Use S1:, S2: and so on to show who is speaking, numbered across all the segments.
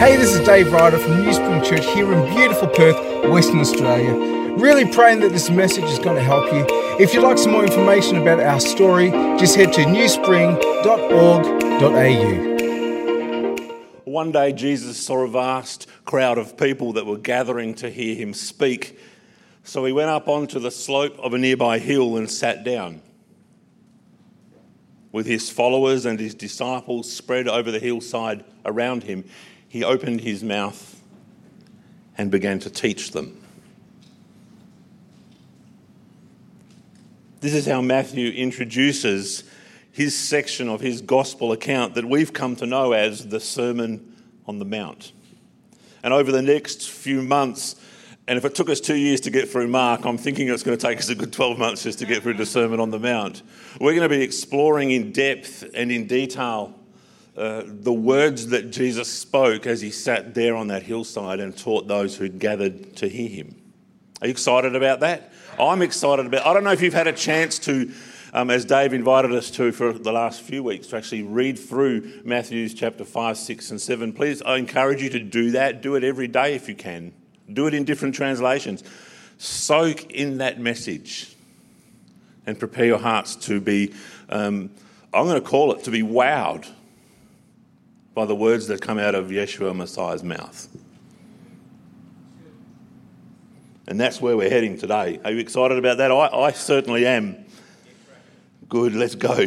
S1: Hey, this is Dave Ryder from New Spring Church here in beautiful Perth, Western Australia. Really praying that this message is going to help you. If you'd like some more information about our story, just head to newspring.org.au.
S2: One day, Jesus saw a vast crowd of people that were gathering to hear him speak. So he went up onto the slope of a nearby hill and sat down. With his followers and his disciples spread over the hillside around him, he opened his mouth and began to teach them. This is how Matthew introduces his section of his gospel account that we've come to know as the Sermon on the Mount. And over the next few months, and if it took us two years to get through Mark, I'm thinking it's going to take us a good 12 months just to get through the Sermon on the Mount. We're going to be exploring in depth and in detail uh, the words that Jesus spoke as he sat there on that hillside and taught those who'd gathered to hear him. Are you excited about that? I'm excited about. I don't know if you've had a chance to, um, as Dave invited us to for the last few weeks, to actually read through Matthew's chapter five, six, and seven. Please, I encourage you to do that. Do it every day if you can. Do it in different translations. Soak in that message, and prepare your hearts to be. Um, I'm going to call it to be wowed by the words that come out of Yeshua Messiah's mouth. And that's where we're heading today. Are you excited about that? I, I certainly am. Good, let's go.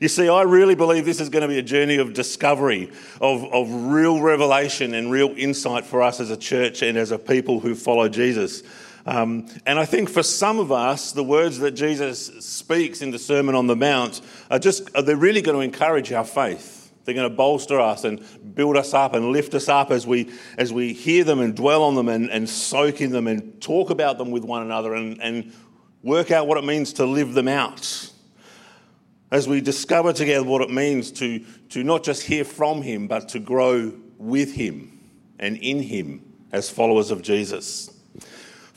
S2: You see, I really believe this is going to be a journey of discovery, of, of real revelation and real insight for us as a church and as a people who follow Jesus. Um, and I think for some of us, the words that Jesus speaks in the Sermon on the Mount are just, they're really going to encourage our faith. They're going to bolster us and build us up and lift us up as we, as we hear them and dwell on them and, and soak in them and talk about them with one another and, and work out what it means to live them out. As we discover together what it means to, to not just hear from Him, but to grow with Him and in Him as followers of Jesus.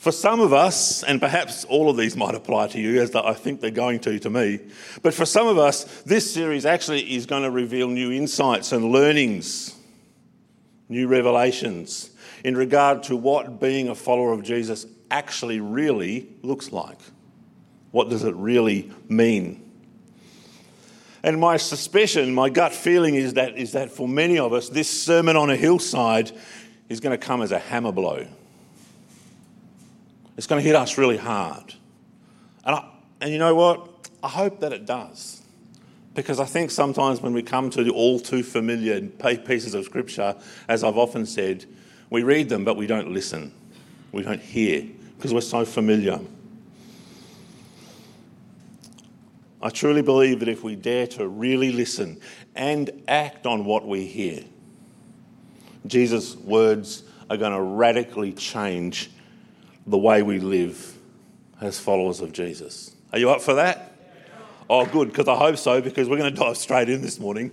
S2: For some of us, and perhaps all of these might apply to you, as I think they're going to to me, but for some of us, this series actually is going to reveal new insights and learnings, new revelations in regard to what being a follower of Jesus actually really looks like. What does it really mean? And my suspicion, my gut feeling is that, is that for many of us, this sermon on a hillside is going to come as a hammer blow. It's going to hit us really hard. And, I, and you know what? I hope that it does. Because I think sometimes when we come to the all too familiar pieces of Scripture, as I've often said, we read them but we don't listen. We don't hear because we're so familiar. I truly believe that if we dare to really listen and act on what we hear, Jesus' words are going to radically change the way we live as followers of Jesus. Are you up for that? Oh, good, because I hope so, because we're going to dive straight in this morning.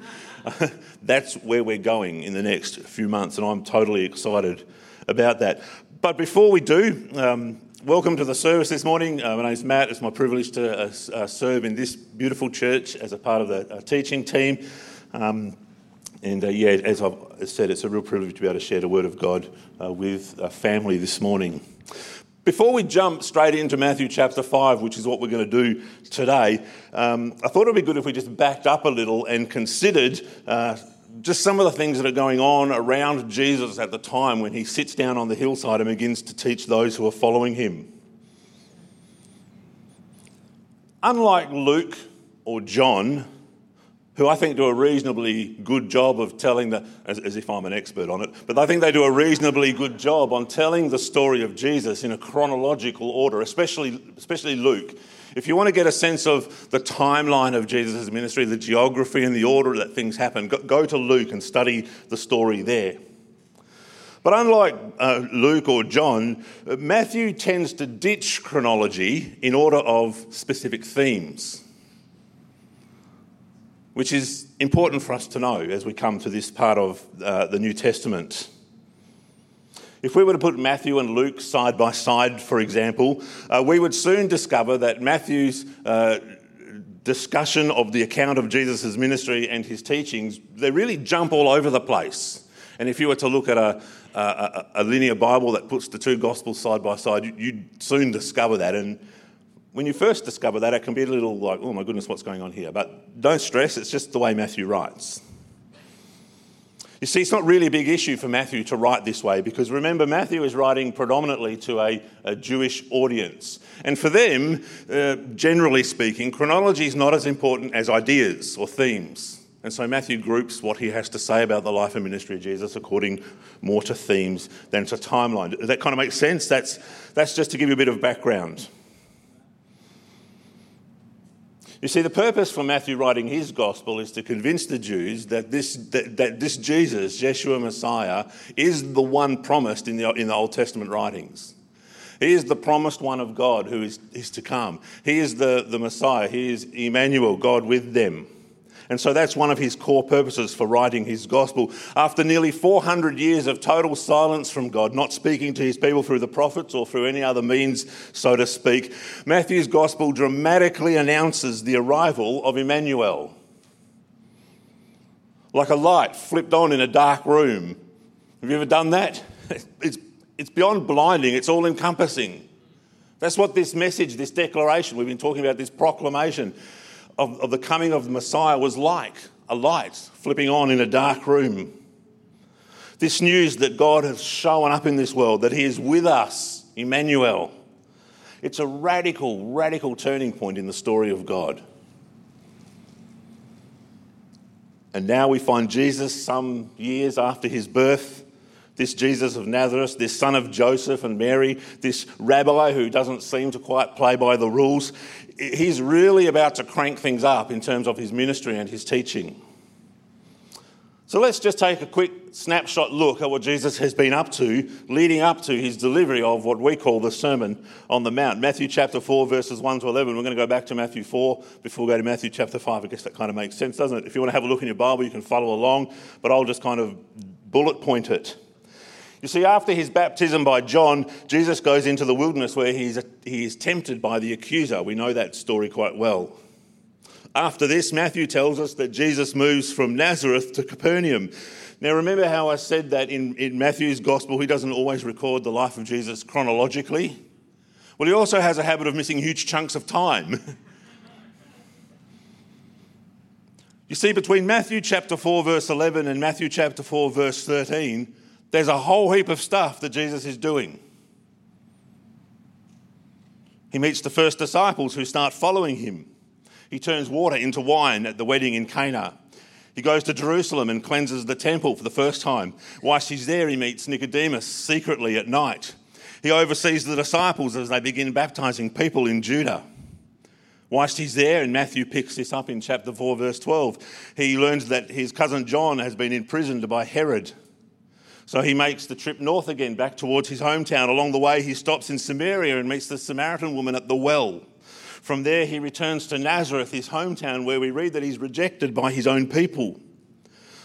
S2: That's where we're going in the next few months, and I'm totally excited about that. But before we do, um, welcome to the service this morning. Uh, my name's Matt. It's my privilege to uh, uh, serve in this beautiful church as a part of the uh, teaching team. Um, and uh, yeah, as I've said, it's a real privilege to be able to share the Word of God uh, with a family this morning. Before we jump straight into Matthew chapter 5, which is what we're going to do today, um, I thought it would be good if we just backed up a little and considered uh, just some of the things that are going on around Jesus at the time when he sits down on the hillside and begins to teach those who are following him. Unlike Luke or John, who I think do a reasonably good job of telling the, as, as, if I'm an expert on it, but I think they do a reasonably good job on telling the story of Jesus in a chronological order, especially, especially Luke. If you want to get a sense of the timeline of Jesus' ministry, the geography and the order that things happen, go, go to Luke and study the story there. But unlike uh, Luke or John, Matthew tends to ditch chronology in order of specific themes which is important for us to know as we come to this part of uh, the New Testament. If we were to put Matthew and Luke side by side, for example, uh, we would soon discover that Matthew's uh, discussion of the account of Jesus' ministry and his teachings, they really jump all over the place. And if you were to look at a, a, a linear Bible that puts the two Gospels side by side, you'd soon discover that. And when you first discover that, it can be a little like, oh my goodness, what's going on here? But don't stress, it's just the way Matthew writes. You see, it's not really a big issue for Matthew to write this way because remember, Matthew is writing predominantly to a, a Jewish audience. And for them, uh, generally speaking, chronology is not as important as ideas or themes. And so Matthew groups what he has to say about the life and ministry of Jesus according more to themes than to timeline. That kind of makes sense. That's, that's just to give you a bit of background. You see, the purpose for Matthew writing his gospel is to convince the Jews that this, that, that this Jesus, Yeshua Messiah, is the one promised in the, in the Old Testament writings. He is the promised one of God who is, is to come. He is the, the Messiah. He is Emmanuel, God with them. And so that's one of his core purposes for writing his gospel. After nearly 400 years of total silence from God, not speaking to his people through the prophets or through any other means, so to speak, Matthew's gospel dramatically announces the arrival of Emmanuel. Like a light flipped on in a dark room. Have you ever done that? It's, it's beyond blinding, it's all encompassing. That's what this message, this declaration, we've been talking about this proclamation of, of the coming of the Messiah was like a light flipping on in a dark room. This news that God has shown up in this world, that He is with us, Emmanuel. It's a radical, radical turning point in the story of God. And now we find Jesus some years after his birth, this Jesus of Nazareth, this son of Joseph and Mary, this rabbi who doesn't seem to quite play by the rules, he's really about to crank things up in terms of his ministry and his teaching. So let's just take a quick snapshot look at what Jesus has been up to leading up to his delivery of what we call the Sermon on the Mount. Matthew chapter 4, verses 1 to 11. We're going to go back to Matthew 4 before we go to Matthew chapter 5. I guess that kind of makes sense, doesn't it? If you want to have a look in your Bible, you can follow along, but I'll just kind of bullet point it. You see, after his baptism by John, Jesus goes into the wilderness where he's, he is tempted by the accuser. We know that story quite well. After this, Matthew tells us that Jesus moves from Nazareth to Capernaum. Now, remember how I said that in, in Matthew's gospel, he doesn't always record the life of Jesus chronologically? Well, he also has a habit of missing huge chunks of time. you see, between Matthew chapter 4, verse 11, and Matthew chapter 4, verse 13, there's a whole heap of stuff that Jesus is doing. He meets the first disciples who start following him. He turns water into wine at the wedding in Cana. He goes to Jerusalem and cleanses the temple for the first time. Whilst he's there, he meets Nicodemus secretly at night. He oversees the disciples as they begin baptizing people in Judah. Whilst he's there, and Matthew picks this up in chapter 4, verse 12, he learns that his cousin John has been imprisoned by Herod. So he makes the trip north again, back towards his hometown. Along the way, he stops in Samaria and meets the Samaritan woman at the well. From there, he returns to Nazareth, his hometown, where we read that he's rejected by his own people.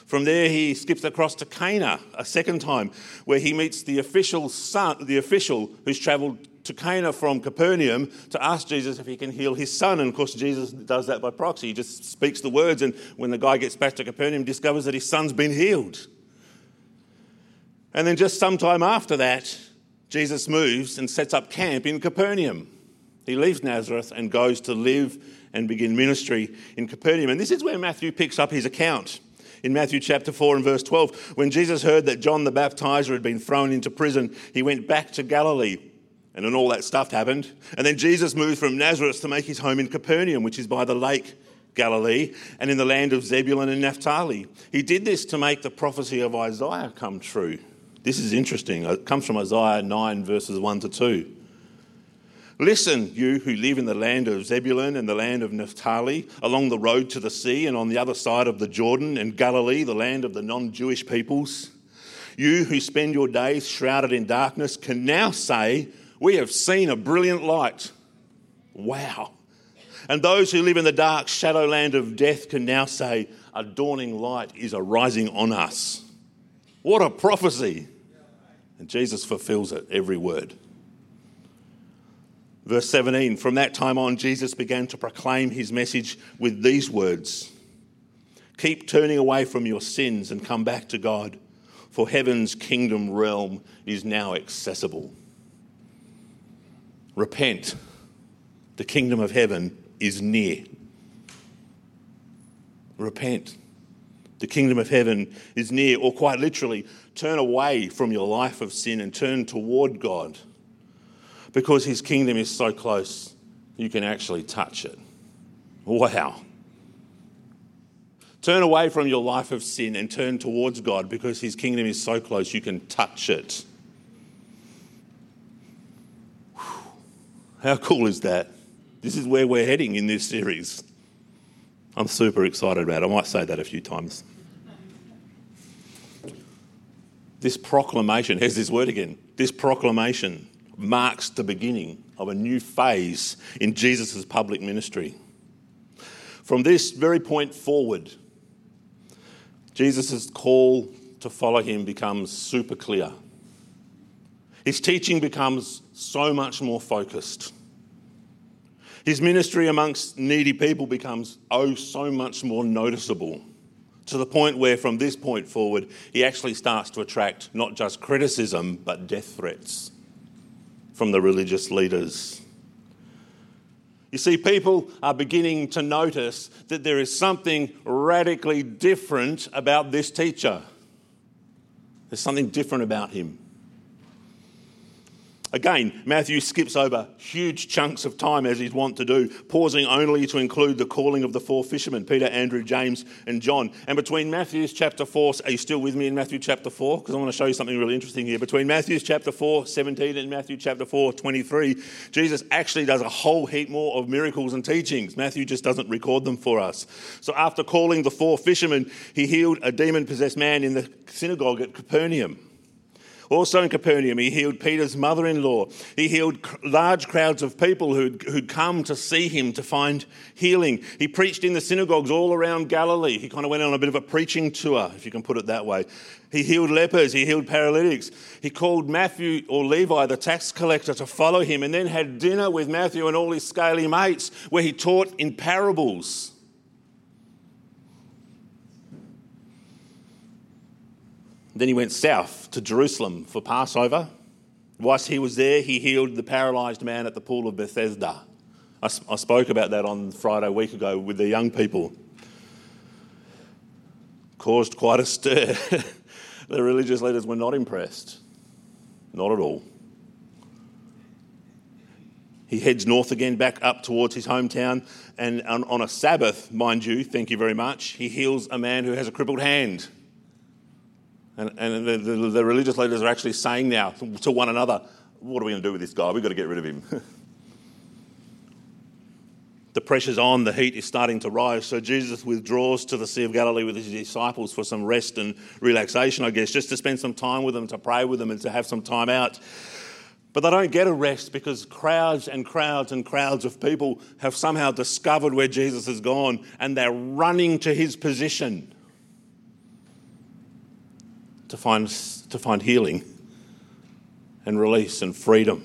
S2: From there, he skips across to Cana a second time, where he meets the official son, the official who's travelled to Cana from Capernaum to ask Jesus if he can heal his son. And of course, Jesus does that by proxy. He just speaks the words, and when the guy gets back to Capernaum, discovers that his son's been healed. And then just sometime after that, Jesus moves and sets up camp in Capernaum. He leaves Nazareth and goes to live and begin ministry in Capernaum. And this is where Matthew picks up his account. In Matthew chapter 4 and verse 12, when Jesus heard that John the Baptizer had been thrown into prison, he went back to Galilee. And then all that stuff happened. And then Jesus moved from Nazareth to make his home in Capernaum, which is by the lake Galilee, and in the land of Zebulun and Naphtali. He did this to make the prophecy of Isaiah come true. This is interesting. It comes from Isaiah 9, verses 1 to 2. Listen, you who live in the land of Zebulun and the land of Naphtali, along the road to the sea and on the other side of the Jordan, and Galilee, the land of the non Jewish peoples. You who spend your days shrouded in darkness can now say, We have seen a brilliant light. Wow. And those who live in the dark shadowland of death can now say, A dawning light is arising on us. What a prophecy! And Jesus fulfills it, every word. Verse 17 From that time on, Jesus began to proclaim his message with these words Keep turning away from your sins and come back to God. for heaven's kingdom realm is now accessible. Repent, the kingdom of heaven is near. Repent, the kingdom of heaven is near, or quite literally, turn away from your life of sin and turn toward God because his kingdom is so close you can actually touch it. Wow. Turn away from your life of sin and turn towards God because his kingdom is so close you can touch it. How cool is that? This is where we're heading in this series. I'm super excited about it. I might say that a few times. This proclamation, here's this word again. This proclamation marks the beginning of a new phase in Jesus' public ministry. From this very point forward, Jesus' call to follow him becomes super clear. His teaching becomes so much more focused. His ministry amongst needy people becomes oh so much more noticeable to the point where, from this point forward, he actually starts to attract not just criticism but death threats from the religious leaders. You see, people are beginning to notice that there is something radically different about this teacher. There's something different about him. Again, Matthew skips over huge chunks of time as he's wont to do, pausing only to include the calling of the four fishermen Peter, Andrew, James, and John. And between Matthew's chapter 4, are you still with me in Matthew chapter 4? Because I want to show you something really interesting here. Between Matthew's chapter 4, 17, and Matthew chapter 4, 23, Jesus actually does a whole heap more of miracles and teachings. Matthew just doesn't record them for us. So after calling the four fishermen, he healed a demon possessed man in the synagogue at Capernaum. Also in Capernaum, he healed Peter's mother in law. He healed large crowds of people who'd, who'd come to see him to find healing. He preached in the synagogues all around Galilee. He kind of went on a bit of a preaching tour, if you can put it that way. He healed lepers, he healed paralytics. He called Matthew or Levi, the tax collector, to follow him and then had dinner with Matthew and all his scaly mates where he taught in parables. Then he went south to Jerusalem for Passover. Whilst he was there, he healed the paralysed man at the pool of Bethesda. I, I spoke about that on Friday a week ago with the young people. Caused quite a stir. the religious leaders were not impressed. Not at all. He heads north again, back up towards his hometown, and on, on a Sabbath, mind you, thank you very much, he heals a man who has a crippled hand. And, and the, the, the, religious leaders are actually saying now to one another, what are we going to do with this guy? We've got to get rid of him. the pressure's on, the heat is starting to rise. So Jesus withdraws to the Sea of Galilee with his disciples for some rest and relaxation, I guess, just to spend some time with them, to pray with them, and to have some time out. But they don't get a rest because crowds and crowds and crowds of people have somehow discovered where Jesus has gone and they're running to his position to find, to find healing and release and freedom.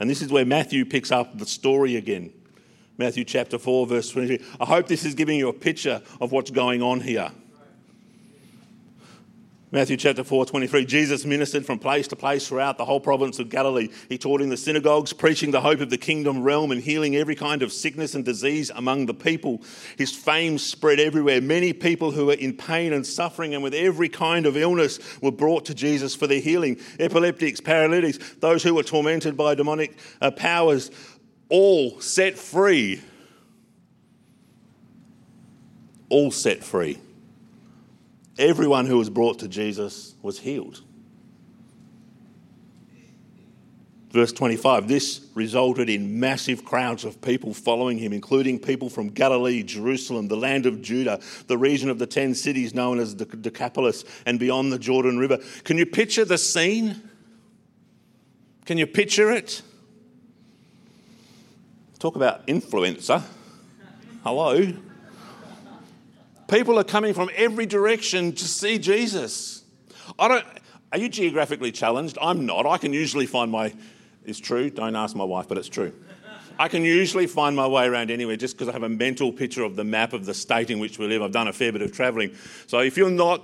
S2: And this is where Matthew picks up the story again. Matthew chapter 4, verse 23. I hope this is giving you a picture of what's going on here. Matthew chapter 4, 23. Jesus ministered from place to place throughout the whole province of Galilee. He taught in the synagogues, preaching the hope of the kingdom realm and healing every kind of sickness and disease among the people. His fame spread everywhere. Many people who were in pain and suffering and with every kind of illness were brought to Jesus for their healing. Epileptics, paralytics, those who were tormented by demonic uh, powers, all set free. All set free. Everyone who was brought to Jesus was healed. Verse 25 this resulted in massive crowds of people following him, including people from Galilee, Jerusalem, the land of Judah, the region of the ten cities known as the Decapolis, and beyond the Jordan River. Can you picture the scene? Can you picture it? Talk about influencer. Hello. People are coming from every direction to see Jesus. I don't, are you geographically challenged? I'm not. I can usually find my, it's true, don't ask my wife, but it's true. I can usually find my way around anywhere just because I have a mental picture of the map of the state in which we live. I've done a fair bit of travelling. So if you're not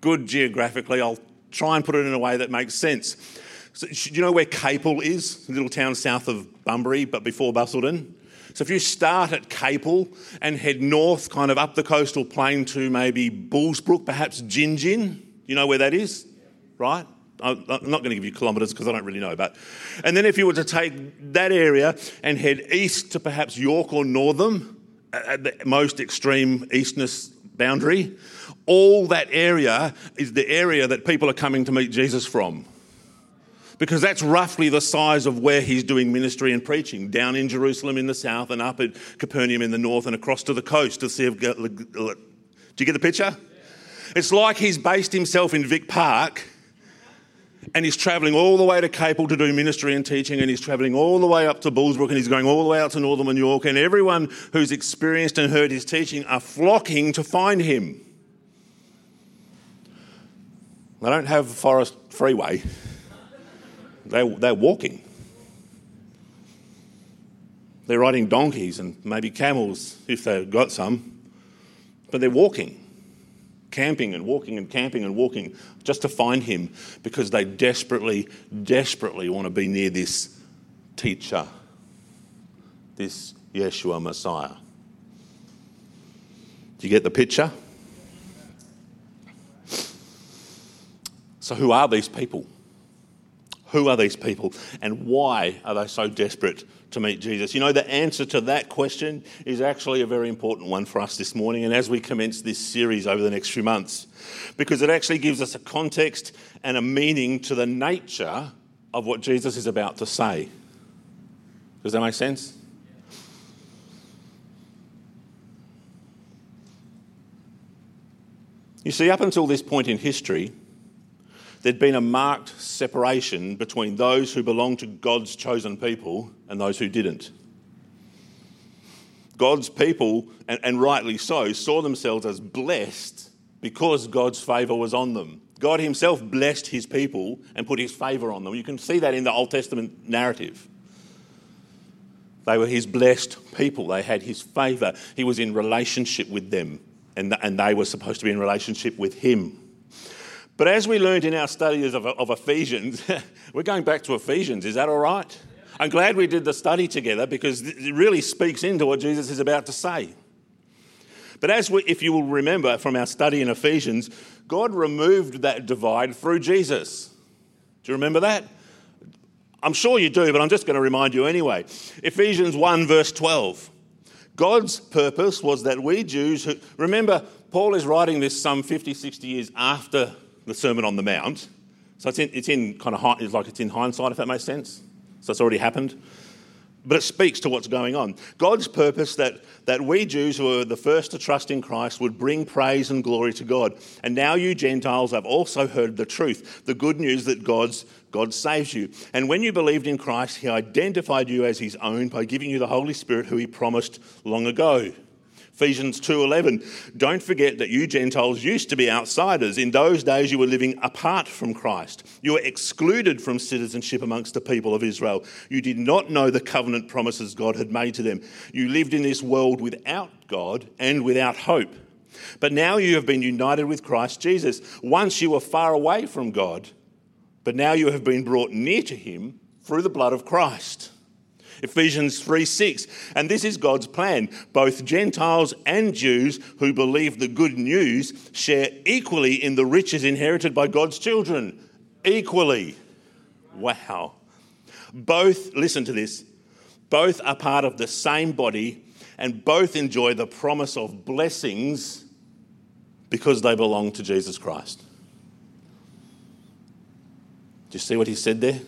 S2: good geographically, I'll try and put it in a way that makes sense. So, do you know where Capel is? A little town south of Bunbury, but before Busselton. So if you start at Capel and head north, kind of up the coastal plain to maybe Bullsbrook, perhaps Gingin, you know where that is, right? I'm not going to give you kilometres because I don't really know. But and then if you were to take that area and head east to perhaps York or Northam, at the most extreme eastness boundary, all that area is the area that people are coming to meet Jesus from because that's roughly the size of where he's doing ministry and preaching down in Jerusalem in the south and up at Capernaum in the north and across to the coast to see if. Do you get the picture? It's like he's based himself in Vic Park and he's travelling all the way to Capel to do ministry and teaching, and he's travelling all the way up to Bullsbrook, and he's going all the way out to Northam York, and everyone who's experienced and heard his teaching are flocking to find him. They don't have a Forest Freeway. They're, they're walking. They're riding donkeys and maybe camels if they've got some, but they're walking, camping and walking and camping and walking just to find him because they desperately, desperately want to be near this teacher, this Yeshua Messiah. Do you get the picture? So, who are these people? Who are these people and why are they so desperate to meet Jesus? You know, the answer to that question is actually a very important one for us this morning and as we commence this series over the next few months, because it actually gives us a context and a meaning to the nature of what Jesus is about to say. Does that make sense? You see, up until this point in history, there'd been a marked separation between those who belonged to God's chosen people and those who didn't. God's people, and, and rightly so, saw themselves as blessed because God's favour was on them. God Himself blessed His people and put His favour on them. You can see that in the Old Testament narrative. They were His blessed people, they had His favour. He was in relationship with them, and, and they were supposed to be in relationship with Him. But as we learned in our studies of, of Ephesians, we're going back to Ephesians. Is that all right? I'm glad we did the study together because it really speaks into what Jesus is about to say. But as we, if you will remember from our study in Ephesians, God removed that divide through Jesus. Do you remember that? I'm sure you do, but I'm just going to remind you anyway. Ephesians 1, verse 12. God's purpose was that we Jews who, remember, Paul is writing this some 50, 60 years after the Sermon on the Mount. So it's in, it's in kind of it's like it's in hindsight, if that makes sense. So it's already happened. But it speaks to what's going on. God's purpose that, that we Jews who are the first to trust in Christ would bring praise and glory to God. And now you Gentiles have also heard the truth, the good news that God's, God saves you. And when you believed in Christ, He identified you as His own by giving you the Holy Spirit who He promised long ago. Ephesians 2:11 Don't forget that you Gentiles used to be outsiders. In those days you were living apart from Christ. You were excluded from citizenship amongst the people of Israel. You did not know the covenant promises God had made to them. You lived in this world without God and without hope. But now you have been united with Christ Jesus. Once you were far away from God but now you have been brought near to him through the blood of Christ Ephesians 3 6. And this is God's plan. Both Gentiles and Jews who believe the good news share equally in the riches inherited by God's children. Equally. Wow. Both, listen to this, both are part of the same body and both enjoy the promise of blessings because they belong to Jesus Christ. Do you see what he said there?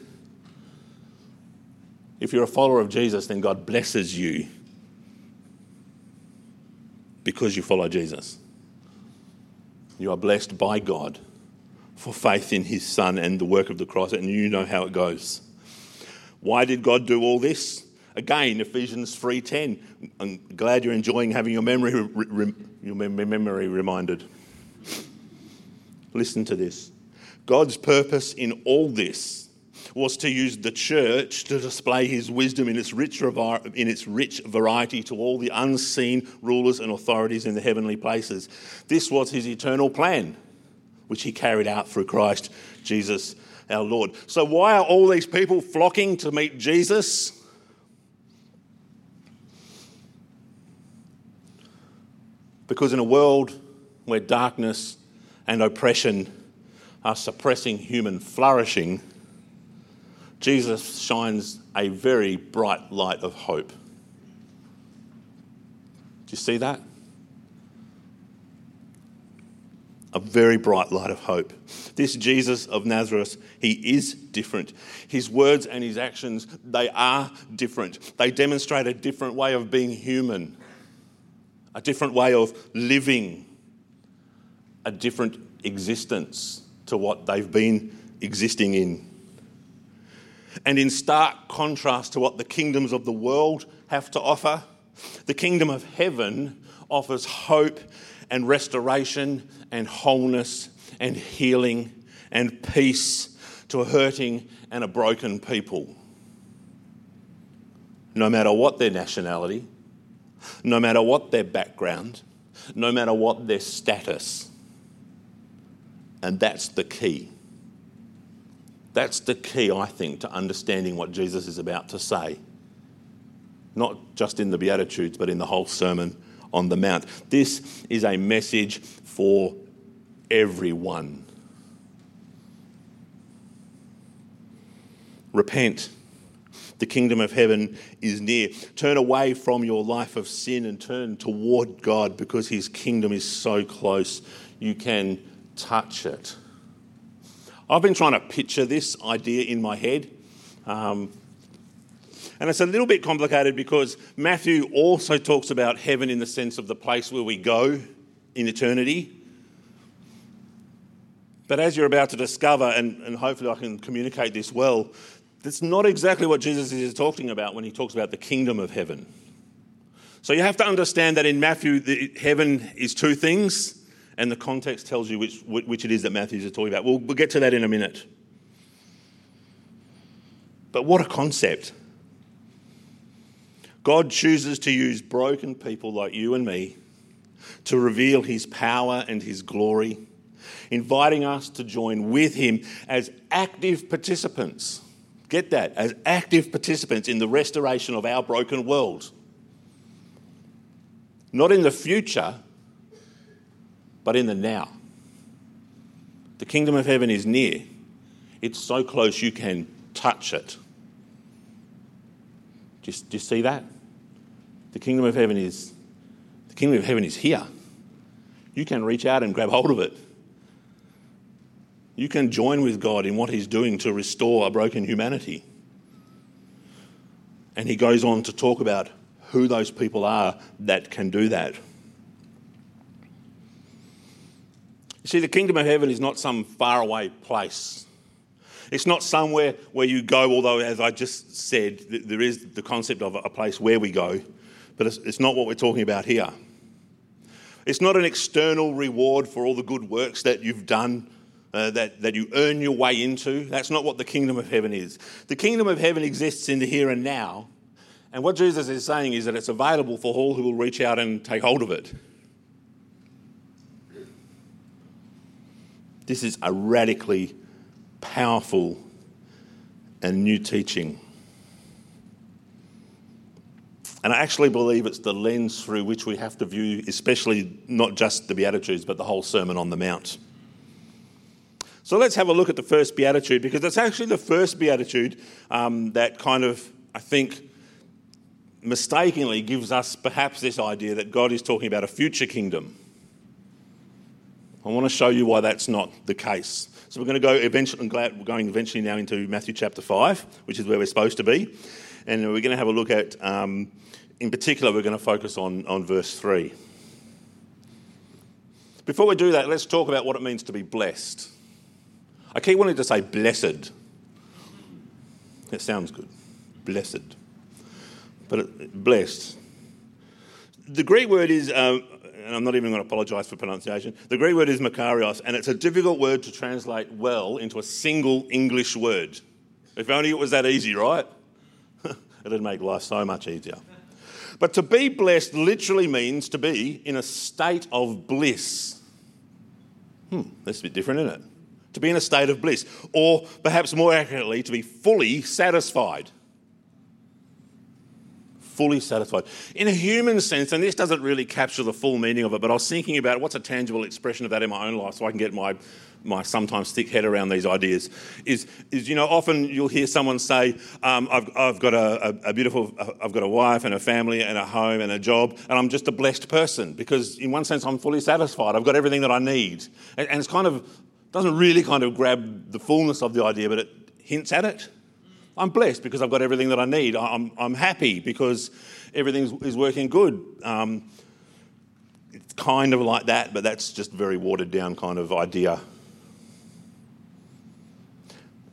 S2: If you're a follower of Jesus, then God blesses you because you follow Jesus. You are blessed by God for faith in his Son and the work of the cross, and you know how it goes. Why did God do all this? Again, Ephesians 3:10. I'm glad you're enjoying having your memory, your memory reminded. Listen to this. God's purpose in all this was to use the church to display his wisdom in its rich, in its rich variety to all the unseen rulers and authorities in the heavenly places. This was his eternal plan. which he carried out through Christ Jesus our Lord. So, why are all these people flocking to meet Jesus? Because in a world where darkness and oppression are suppressing human flourishing, Jesus shines a very bright light of hope. Do you see that? A very bright light of hope. This Jesus of Nazareth, he is different. His words and his actions, they are different. They demonstrate a different way of being human, a different way of living, a different existence to what they've been existing in. And in stark contrast to what the kingdoms of the world have to offer, the kingdom of heaven offers hope and restoration and wholeness and healing and peace to a hurting and a broken people. No matter what their nationality, no matter what their background, no matter what their status. And that's the key. That's the key, I think, to understanding what Jesus is about to say. Not just in the Beatitudes, but in the whole Sermon on the Mount. This is a message for everyone. Repent. The kingdom of heaven is near. Turn away from your life of sin and turn toward God because his kingdom is so close you can touch it. I've been trying to picture this idea in my head. Um, and it's a little bit complicated because Matthew also talks about heaven in the sense of the place where we go in eternity. But as you're about to discover, and, and hopefully I can communicate this well, that's not exactly what Jesus is talking about when he talks about the kingdom of heaven. So you have to understand that in Matthew, the, heaven is two things and the context tells you which, which it is that Matthew is talking about. We'll, we'll get to that in a minute. But what a concept. God chooses to use broken people like you and me to reveal his power and his glory, inviting us to join with him as active participants. Get that, as active participants in the restoration of our broken world. Not in the future, but in the now. The kingdom of heaven is near. It's so close you can touch it. Do you, do you see that? The kingdom of heaven is the kingdom of heaven is here. You can reach out and grab hold of it. You can join with God in what He's doing to restore a broken humanity. And He goes on to talk about who those people are that can do that. See, the kingdom of heaven is not some faraway place. It's not somewhere where you go, although, as I just said, there is the concept of a place where we go, but it's not what we're talking about here. It's not an external reward for all the good works that you've done, uh, that, that you earn your way into. That's not what the kingdom of heaven is. The kingdom of heaven exists in the here and now. And what Jesus is saying is that it's available for all who will reach out and take hold of it. This is a radically powerful and new teaching. And I actually believe it's the lens through which we have to view, especially not just the Beatitudes, but the whole Sermon on the Mount. So let's have a look at the first Beatitude because it's actually the first Beatitude um, that kind of, I think, mistakenly gives us perhaps this idea that God is talking about a future kingdom. I want to show you why that's not the case. So we're going to go eventually, I'm glad we're going eventually now into Matthew chapter 5, which is where we're supposed to be. And we're going to have a look at, um, in particular, we're going to focus on, on verse 3. Before we do that, let's talk about what it means to be blessed. I keep wanting to say blessed. It sounds good. Blessed. But it, blessed. The Greek word is uh, and I'm not even going to apologise for pronunciation. The Greek word is makarios, and it's a difficult word to translate well into a single English word. If only it was that easy, right? It'd make life so much easier. But to be blessed literally means to be in a state of bliss. Hmm, that's a bit different, isn't it? To be in a state of bliss, or perhaps more accurately, to be fully satisfied. Fully satisfied. In a human sense, and this doesn't really capture the full meaning of it, but I was thinking about what's a tangible expression of that in my own life so I can get my my sometimes thick head around these ideas is, is you know, often you'll hear someone say, um, I've, I've got a, a, a, beautiful, I've got a wife and a family and a home and a job, and I'm just a blessed person because, in one sense, I'm fully satisfied. I've got everything that I need. And, and it's kind of, doesn't really kind of grab the fullness of the idea, but it hints at it. I'm blessed because I've got everything that I need. I'm, I'm happy because everything is working good. Um, it's kind of like that, but that's just very watered down kind of idea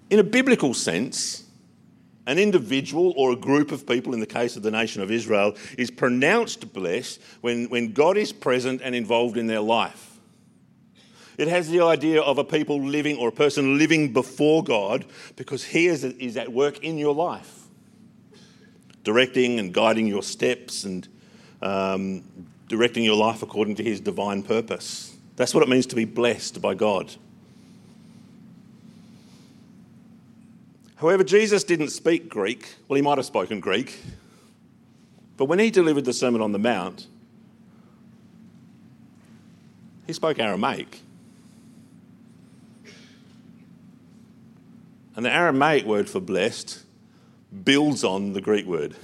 S2: in a biblical sense, an individual or a group of people, in the case of the nation of Israel, is pronounced blessed when, when God is present and involved in their life. It has the idea of a people living or a person living before God because He is, is at work in your life, directing and guiding your steps and um, directing your life according to His divine purpose. That's what it means to be blessed by God. However, Jesus didn't speak Greek. Well, he might have spoken Greek. But when he delivered the Sermon on the Mount, he spoke Aramaic. And the Aramaic word for blessed builds on the Greek word,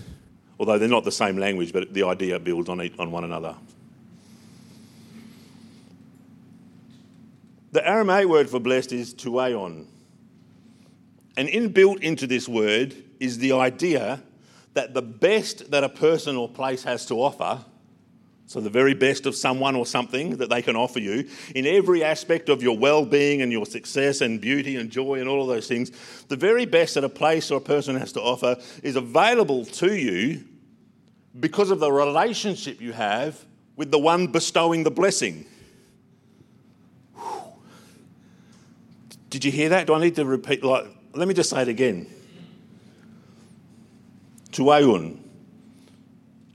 S2: although they're not the same language, but the idea builds on, on one another. The Aramaic word for blessed is tuaion, and inbuilt into this word is the idea that the best that a person or place has to offer, so the very best of someone or something that they can offer you, in every aspect of your well being and your success and beauty and joy and all of those things, the very best that a place or a person has to offer is available to you because of the relationship you have with the one bestowing the blessing. Did you hear that? Do I need to repeat? Like, let me just say it again. Tuayun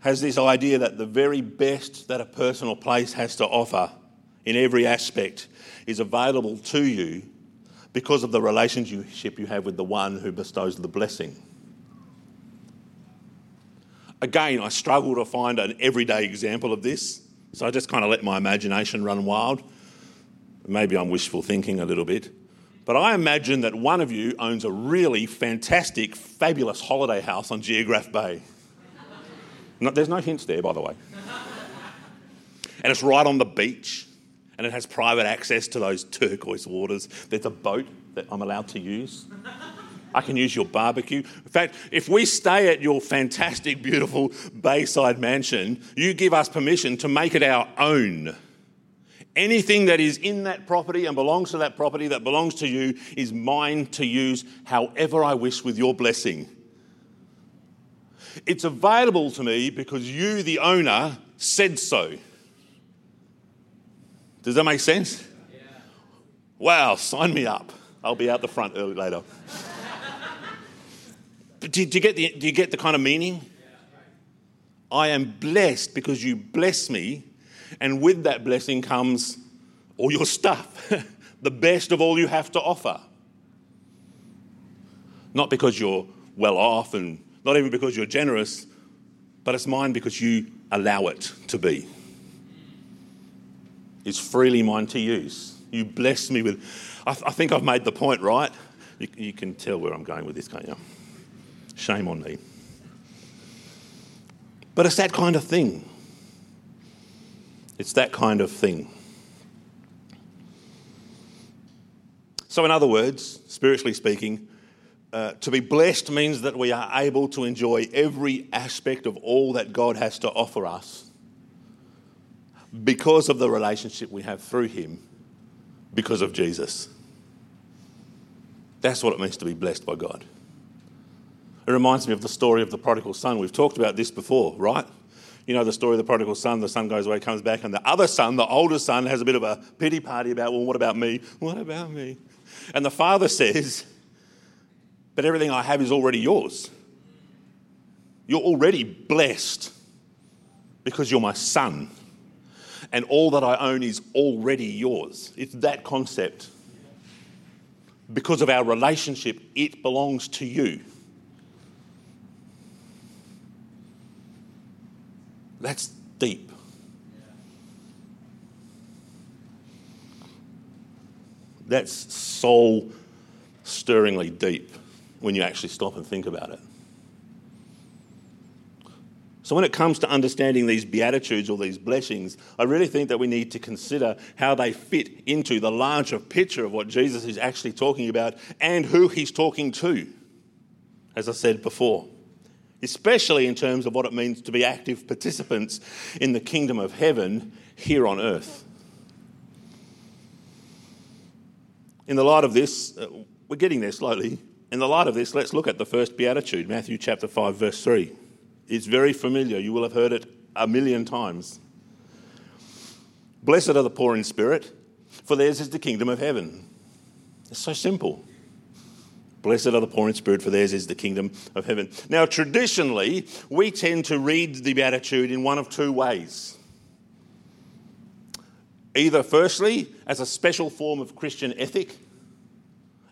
S2: has this idea that the very best that a person or place has to offer in every aspect is available to you because of the relationship you have with the one who bestows the blessing. Again, I struggle to find an everyday example of this, so I just kind of let my imagination run wild. Maybe I'm wishful thinking a little bit. But I imagine that one of you owns a really fantastic, fabulous holiday house on Geographe Bay. No, there's no hints there, by the way. And it's right on the beach, and it has private access to those turquoise waters. There's a boat that I'm allowed to use. I can use your barbecue. In fact, if we stay at your fantastic, beautiful bayside mansion, you give us permission to make it our own. Anything that is in that property and belongs to that property that belongs to you is mine to use however I wish with your blessing. It's available to me because you, the owner, said so. Does that make sense? Yeah. Wow, sign me up. I'll be out the front early later. do, do, you get the, do you get the kind of meaning? I am blessed because you bless me and with that blessing comes all your stuff, the best of all you have to offer. Not because you're well off and not even because you're generous, but it's mine because you allow it to be. It's freely mine to use. You bless me with. I, th- I think I've made the point, right? You, you can tell where I'm going with this, can't you? Shame on me. But it's that kind of thing. It's that kind of thing. So, in other words, spiritually speaking, uh, to be blessed means that we are able to enjoy every aspect of all that God has to offer us because of the relationship we have through Him, because of Jesus. That's what it means to be blessed by God. It reminds me of the story of the prodigal son. We've talked about this before, right? You know the story of the prodigal son. The son goes away, comes back, and the other son, the older son, has a bit of a pity party about, well, what about me? What about me? And the father says, but everything I have is already yours. You're already blessed because you're my son. and all that I own is already yours. It's that concept. Because of our relationship, it belongs to you. That's deep. That's soul stirringly deep when you actually stop and think about it. So, when it comes to understanding these beatitudes or these blessings, I really think that we need to consider how they fit into the larger picture of what Jesus is actually talking about and who he's talking to, as I said before, especially in terms of what it means to be active participants in the kingdom of heaven here on earth. In the light of this, uh, we're getting there slowly. In the light of this, let's look at the first beatitude, Matthew chapter 5, verse 3. It's very familiar. You will have heard it a million times. Blessed are the poor in spirit, for theirs is the kingdom of heaven. It's so simple. Blessed are the poor in spirit, for theirs is the kingdom of heaven. Now, traditionally, we tend to read the Beatitude in one of two ways. Either, firstly, as a special form of Christian ethic,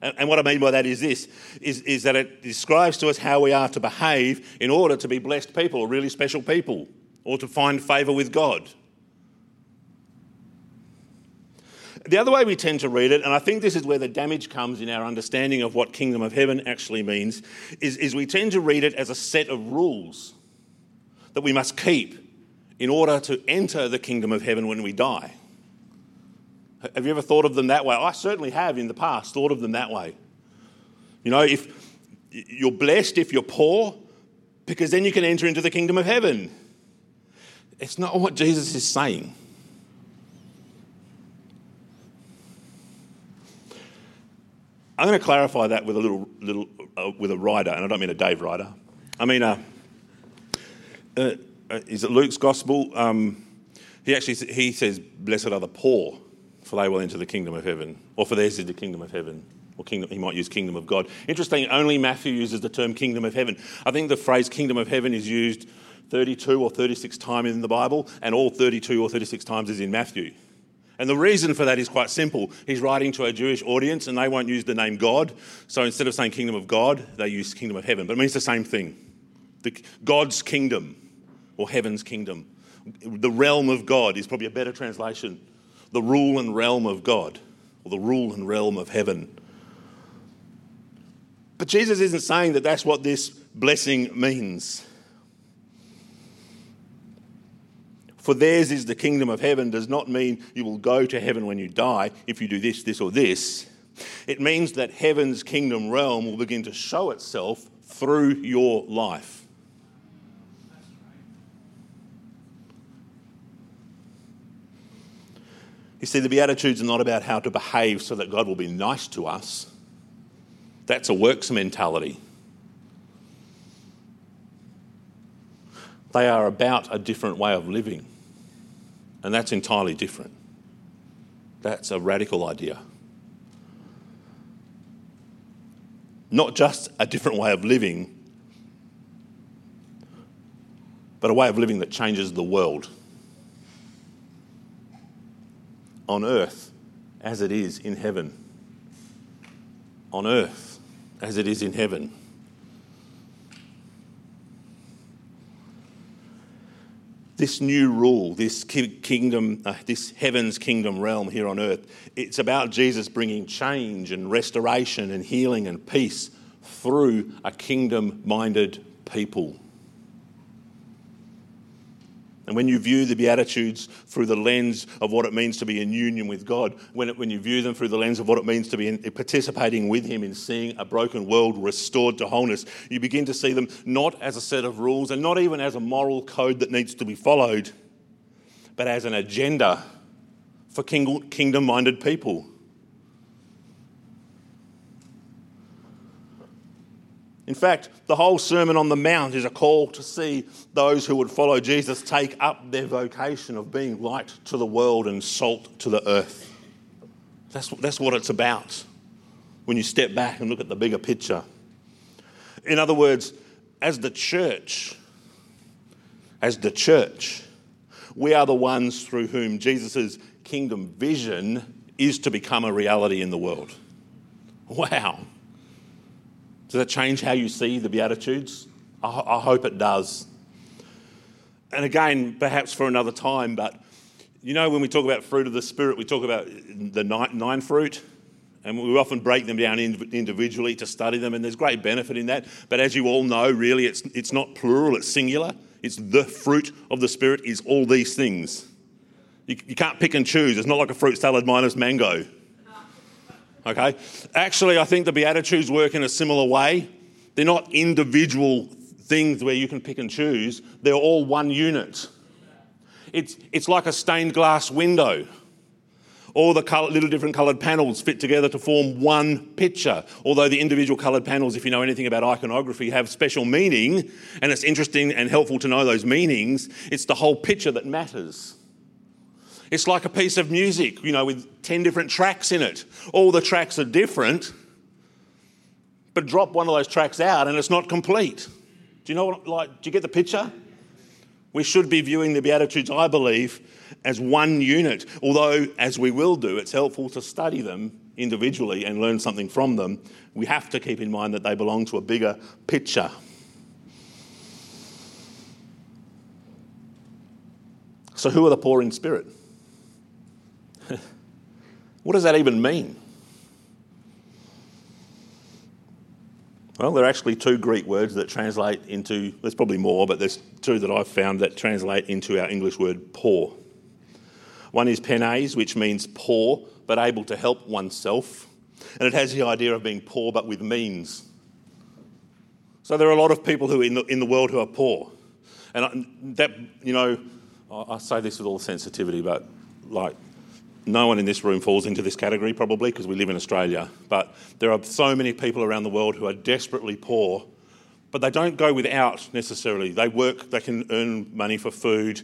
S2: and, what I mean by that is this is, is that it describes to us how we are to behave in order to be blessed people or really special people or to find favour with God. The other way we tend to read it, and I think this is where the damage comes in our understanding of what kingdom of heaven actually means, is, is we tend to read it as a set of rules that we must keep in order to enter the kingdom of heaven when we die. Have you ever thought of them that way? I certainly have in the past thought of them that way. You know, if you're blessed if you're poor, because then you can enter into the kingdom of heaven. It's not what Jesus is saying. I'm going to clarify that with a little, little uh, with a writer, and I don't mean a Dave Ryder. I mean, uh, uh, uh is it Luke's gospel? Um, he actually he says, "Blessed are the poor." For they will enter the kingdom of heaven, or for theirs is the kingdom of heaven. Or kingdom, he might use kingdom of God. Interesting, only Matthew uses the term kingdom of heaven. I think the phrase kingdom of heaven is used 32 or 36 times in the Bible, and all 32 or 36 times is in Matthew. And the reason for that is quite simple. He's writing to a Jewish audience, and they won't use the name God. So instead of saying kingdom of God, they use kingdom of heaven. But it means the same thing the, God's kingdom, or heaven's kingdom. The realm of God is probably a better translation the rule and realm of God, or the rule and realm of heaven. But Jesus isn't saying that that's what this blessing means. For theirs is the kingdom of heaven does not mean you will go to heaven when you die if you do this, this, or this. It means that heaven's kingdom realm will begin to show itself through your life. You see, the Beatitudes are not about how to behave so that God will be nice to us. That's a works mentality. They are about a different way of living, and that's entirely different. That's a radical idea. Not just a different way of living, but a way of living that changes the world on earth as it is in heaven. On earth as it is in heaven. This new rule, this kingdom, uh, this heaven's kingdom realm here on earth, it's about Jesus bringing change and restoration and healing and peace through a kingdom minded people. And when you view the Beatitudes through the lens of what it means to be in union with God, when, it, when you view them through the lens of what it means to be in, participating with Him in seeing a broken world restored to wholeness, you begin to see them not as a set of rules and not even as a moral code that needs to be followed, but as an agenda for kingdom minded people. In fact, the whole Sermon on the Mount is a call to see those who would follow Jesus take up their vocation of being light to the world and salt to the earth. That's, that's what it's about when you step back and look at the bigger picture. In other words, as the church, as the church, we are the ones through whom Jesus' kingdom vision is to become a reality in the world. Wow. Does that change how you see the Beatitudes? I, I hope it does. And again, perhaps for another time, but you know, when we talk about fruit of the Spirit, we talk about the nine, nine fruit. And we often break them down individually to study them, and there's great benefit in that. But as you all know, really, it's, it's not plural, it's singular. It's the fruit of the Spirit is all these things. You, you can't pick and choose. It's not like a fruit salad minus mango. Okay? Actually, I think the Beatitudes work in a similar way. They're not individual things where you can pick and choose, they're all one unit. It's, it's like a stained glass window. All the color, little different coloured panels fit together to form one picture. Although the individual coloured panels, if you know anything about iconography, have special meaning, and it's interesting and helpful to know those meanings, it's the whole picture that matters. It's like a piece of music, you know, with 10 different tracks in it. All the tracks are different, but drop one of those tracks out and it's not complete. Do you know what, like, do you get the picture? We should be viewing the Beatitudes, I believe, as one unit. Although, as we will do, it's helpful to study them individually and learn something from them. We have to keep in mind that they belong to a bigger picture. So, who are the poor in spirit? What does that even mean? Well, there are actually two Greek words that translate into, there's probably more, but there's two that I've found that translate into our English word poor. One is penes, which means poor but able to help oneself. And it has the idea of being poor but with means. So there are a lot of people who in the, in the world who are poor. And that, you know, I say this with all sensitivity, but like no one in this room falls into this category probably because we live in Australia. But there are so many people around the world who are desperately poor, but they don't go without necessarily. They work, they can earn money for food,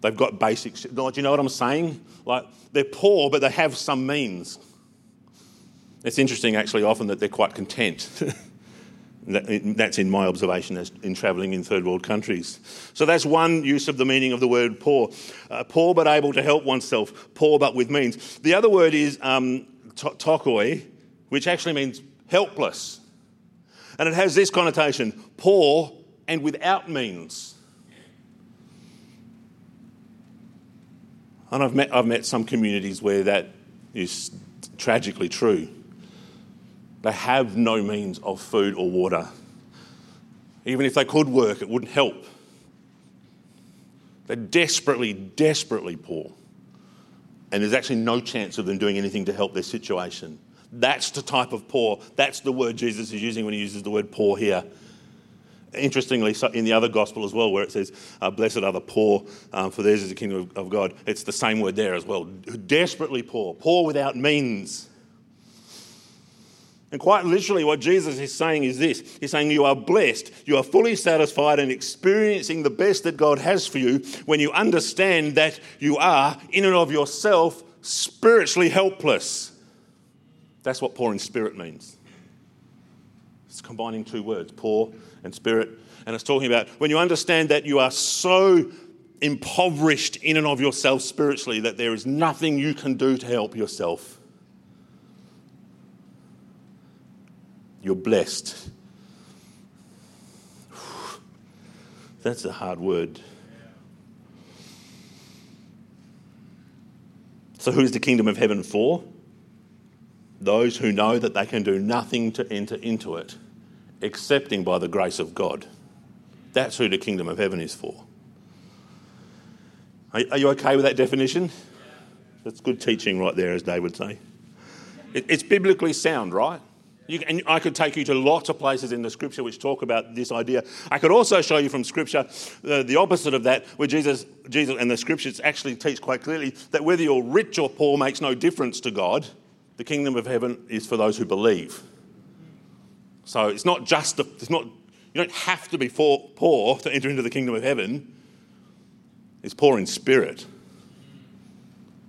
S2: they've got basics. Do you know what I'm saying? Like they're poor, but they have some means. It's interesting actually often that they're quite content. That's in my observation as in travelling in third world countries. So that's one use of the meaning of the word poor. Uh, poor but able to help oneself, poor but with means. The other word is um, ptochoi, which actually means helpless. And it has this connotation poor and without means. And I've met, I've met some communities where that is tragically true. They have no means of food or water. Even if they could work, it wouldn't help. They're desperately, desperately poor. And there's actually no chance of them doing anything to help their situation. That's the type of poor. That's the word Jesus is using when he uses the word poor here. Interestingly, in the other gospel as well, where it says, uh, Blessed are the poor, um, for theirs is the kingdom of, of God, it's the same word there as well. Desperately poor, poor without means. And quite literally, what Jesus is saying is this He's saying, You are blessed, you are fully satisfied and experiencing the best that God has for you when you understand that you are, in and of yourself, spiritually helpless. That's what poor in spirit means. It's combining two words, poor and spirit. And it's talking about when you understand that you are so impoverished in and of yourself spiritually that there is nothing you can do to help yourself You're blessed. That's a hard word. So, who is the kingdom of heaven for? Those who know that they can do nothing to enter into it, excepting by the grace of God. That's who the kingdom of heaven is for. Are, you okay with that definition? That's good teaching right there, as Dave would say. it's biblically sound, right? You, and I could take you to lots of places in the scripture which talk about this idea. I could also show you from scripture uh, the opposite of that, where Jesus, Jesus and the scriptures actually teach quite clearly that whether you're rich or poor makes no difference to God. The kingdom of heaven is for those who believe. So it's not just, the, it's not, you don't have to be poor to enter into the kingdom of heaven. It's poor in spirit.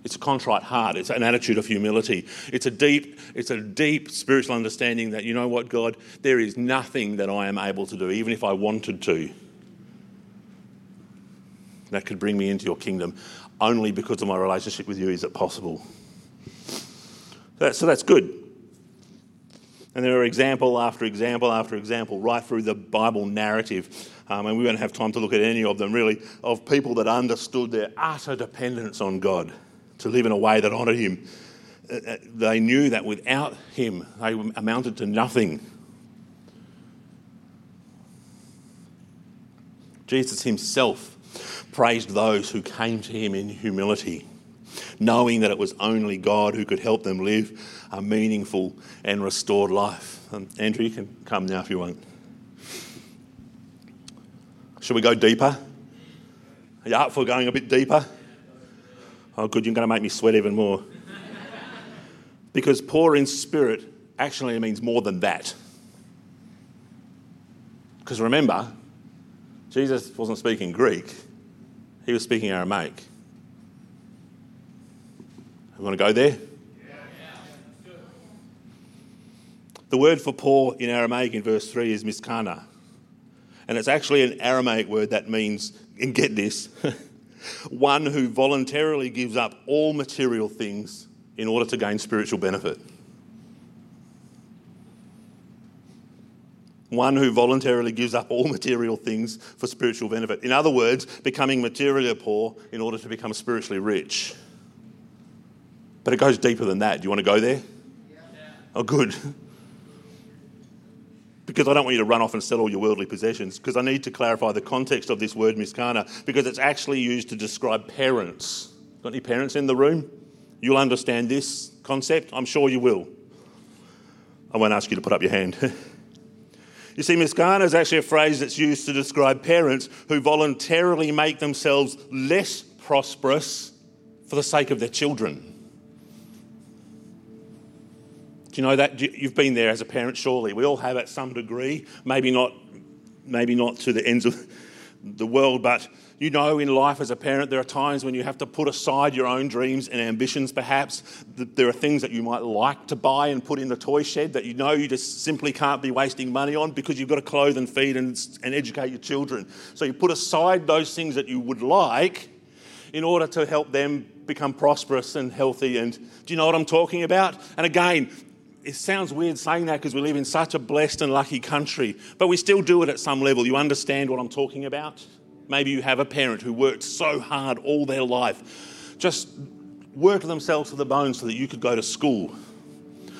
S2: It's a contrite heart. It's an attitude of humility. It's a deep, it's a deep spiritual understanding that you know what, God, there is nothing that I am able to do, even if I wanted to, that could bring me into your kingdom. Only because of my relationship with you is it possible. That, so that's good. And there are example after example after example right through the Bible narrative. Um, and we won't have time to look at any of them really, of people that understood their utter dependence on God to live in a way that honoured Him. Uh, uh, they knew that without Him, they amounted to nothing. Jesus Himself praised those who came to Him in humility knowing that it was only God who could help them live a meaningful and restored life. Um, Andrew, you can come now if you want. Should we go deeper? Are you up for going a bit deeper? Oh, good, you're going to make me sweat even more. because poor in spirit actually means more than that. Because remember, Jesus wasn't speaking Greek, he was speaking Aramaic. We want to go there? The word for poor in Aramaic in verse 3 is miskana. And it's actually an Aramaic word that means, and get this, one who voluntarily gives up all material things in order to gain spiritual benefit. One who voluntarily gives up all material things for spiritual benefit. In other words, becoming materially poor in order to become spiritually rich. But it goes deeper than that. Do you want to go there? Yeah. Oh, good. because I don't want you to run off and sell all your worldly possessions, because I need to clarify the context of this word miskana, because it's actually used to describe parents. Got any parents in the room? You'll understand this concept. I'm sure you will. I won't ask you to put up your hand. you see, miskana is actually a phrase that's used to describe parents who voluntarily make themselves less prosperous for the sake of their children. Do you know that? You've been there as a parent, surely. We all have at some degree, maybe not, maybe not to the ends of the world, but you know in life as a parent, there are times when you have to put aside your own dreams and ambitions, perhaps. There are things that you might like to buy and put in the toy shed that you know you just simply can't be wasting money on because you've got to clothe and feed and, and educate your children. So you put aside those things that you would like in order to help them become prosperous and healthy. And do you know what I'm talking about? And again, it sounds weird saying that because we live in such a blessed and lucky country, but we still do it at some level. You understand what I'm talking about? Maybe you have a parent who worked so hard all their life, just worked themselves to the bone so that you could go to school,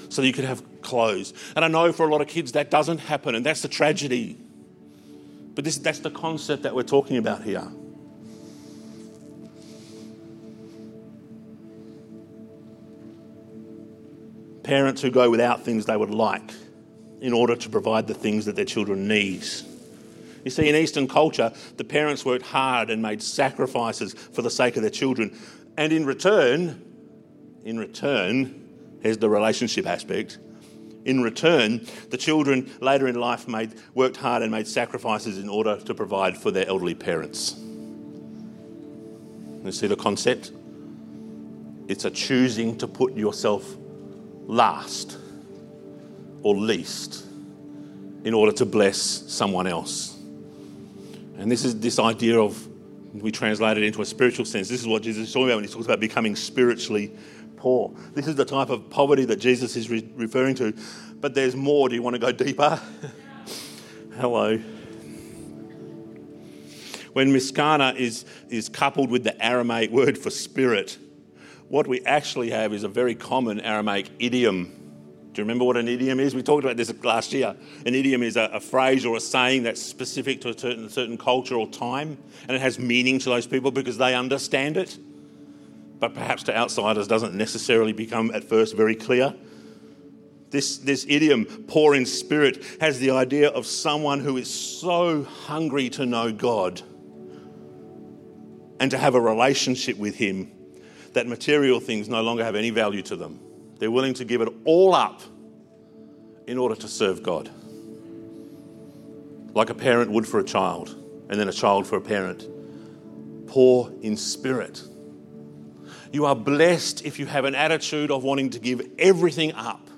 S2: so that you could have clothes. And I know for a lot of kids that doesn't happen, and that's the tragedy. But this, that's the concept that we're talking about here. Parents who go without things they would like in order to provide the things that their children need. You see, in Eastern culture, the parents worked hard and made sacrifices for the sake of their children. And in return, in return, here's the relationship aspect. In return, the children later in life made, worked hard and made sacrifices in order to provide for their elderly parents. You see the concept? It's a choosing to put yourself last or least in order to bless someone else. And this is this idea of, we translate it into a spiritual sense. This is what Jesus is talking about when he talks about becoming spiritually poor. This is the type of poverty that Jesus is re- referring to. But there's more. Do you want to go deeper? Hello. When miskana is, is coupled with the Aramaic word for spirit, what we actually have is a very common Aramaic idiom. Do you remember what an idiom is? We talked about this last year. An idiom is a, a phrase or a saying that's specific to a certain, certain culture or time, and it has meaning to those people because they understand it, but perhaps to outsiders doesn't necessarily become at first very clear. This, this idiom, poor in spirit, has the idea of someone who is so hungry to know God and to have a relationship with Him that material things no longer have any value to them. They're willing to give it all up in order to serve God. Like a parent would for a child, and then a child for a parent. Poor in spirit. You are blessed if you have an attitude of wanting to give everything up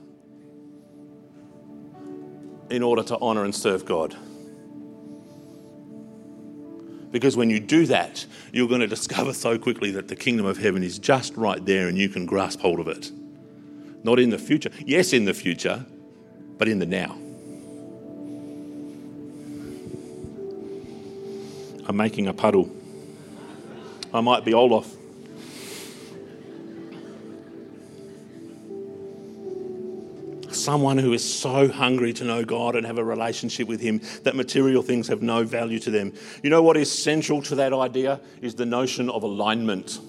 S2: in order to honour and serve God. Because when you do that, you're going to discover so quickly that the kingdom of heaven is just right there and you can grasp hold of it. Not in the future. Yes, in the future, but in the now. I'm making a puddle. I might be Olaf. Someone who is so hungry to know God and have a relationship with Him that material things have no value to them. You know what is central to that idea is the notion of alignment.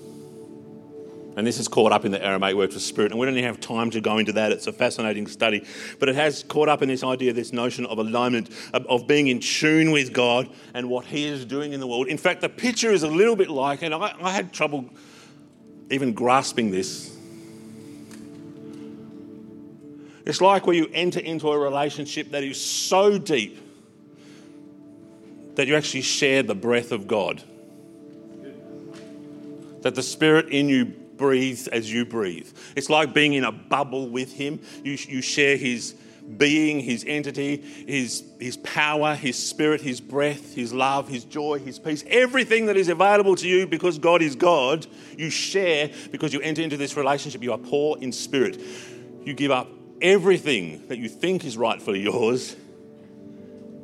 S2: And this is caught up in the Aramaic word for spirit. And we don't even have time to go into that. It's a fascinating study. But it has caught up in this idea, this notion of alignment, of, of, being in tune with God and what He is doing in the world. In fact, the picture is a little bit like, and I, I had trouble even grasping this. It's like where you enter into a relationship that is so deep that you actually share the breath of God. That the Spirit in you breathes as you breathe. It's like being in a bubble with Him. You, you share His being, His entity, His, his power, His spirit, His breath, His love, His joy, His peace. Everything that is available to you because God is God, you share because you enter into this relationship. You are poor in spirit. You give up everything that you think is rightfully yours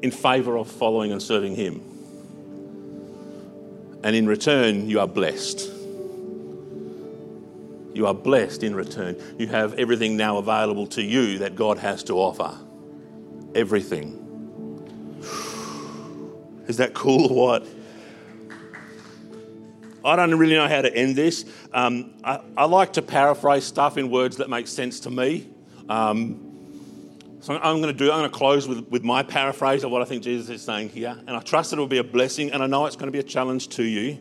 S2: in favour of following and serving Him. And in return, you are blessed. You are blessed in return. You have everything now available to you that God has to offer. Everything. Is that cool or what? I don't really know how to end this. Um, I, I, like to paraphrase stuff in words that make sense to me. Um, so I'm going to do. I'm going to close with, with my paraphrase of what I think Jesus is saying here, and I trust it will be a blessing, and I know it's going to be a challenge to you.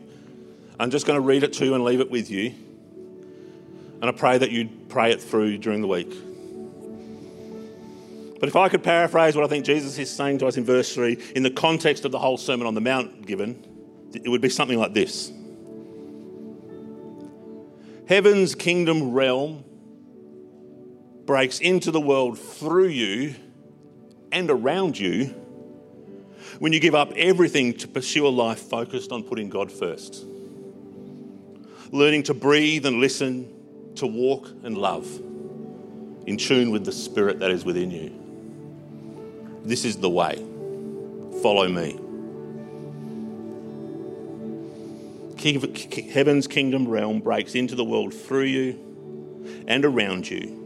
S2: I'm just going to read it to you and leave it with you. And I pray that you'd pray it through during the week. But if I could paraphrase what I think Jesus is saying to us in verse 3, in the context of the whole Sermon on the Mount given, it would be something like this Heaven's kingdom realm breaks into the world through you and around you when you give up everything to pursue a life focused on putting God first. Learning to breathe and listen to walk and love in tune with the Spirit that is within you. This is the way. Follow me. Heaven's kingdom realm breaks into the world through you and around you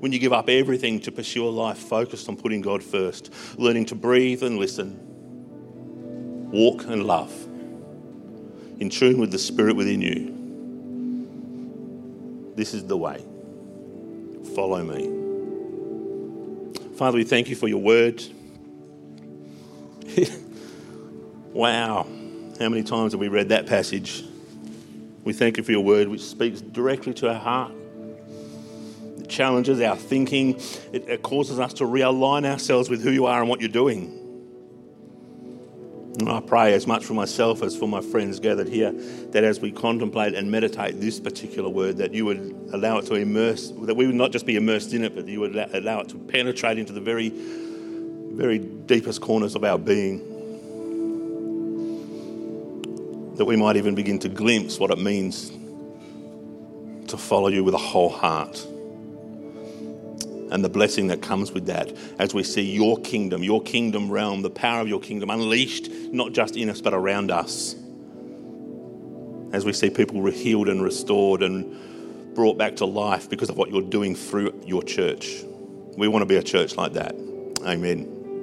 S2: when you give up everything to pursue a life focused on putting God first, learning to breathe and listen, walk and love, in tune with the Spirit within you. This is the way. Follow me. Father, we thank you for your word. wow. How many times have we read that passage? We thank you for your word, which speaks directly to our heart. Challenges our thinking. It, it causes us to realign ourselves with who you are and what you're doing. And I pray as much for myself as for my friends gathered here that as we contemplate and meditate this particular word, that you would allow it to immerse, that we would not just be immersed in it, but you would allow it to penetrate into the very, very deepest corners of our being. That we might even begin to glimpse what it means to follow you with a whole heart and the blessing that comes with that as we see your kingdom, your kingdom realm, the power of your kingdom unleashed, not just in us, but around us. As we see people healed and restored and brought back to life because of what you're doing through your church. We want to be a church like that. Amen.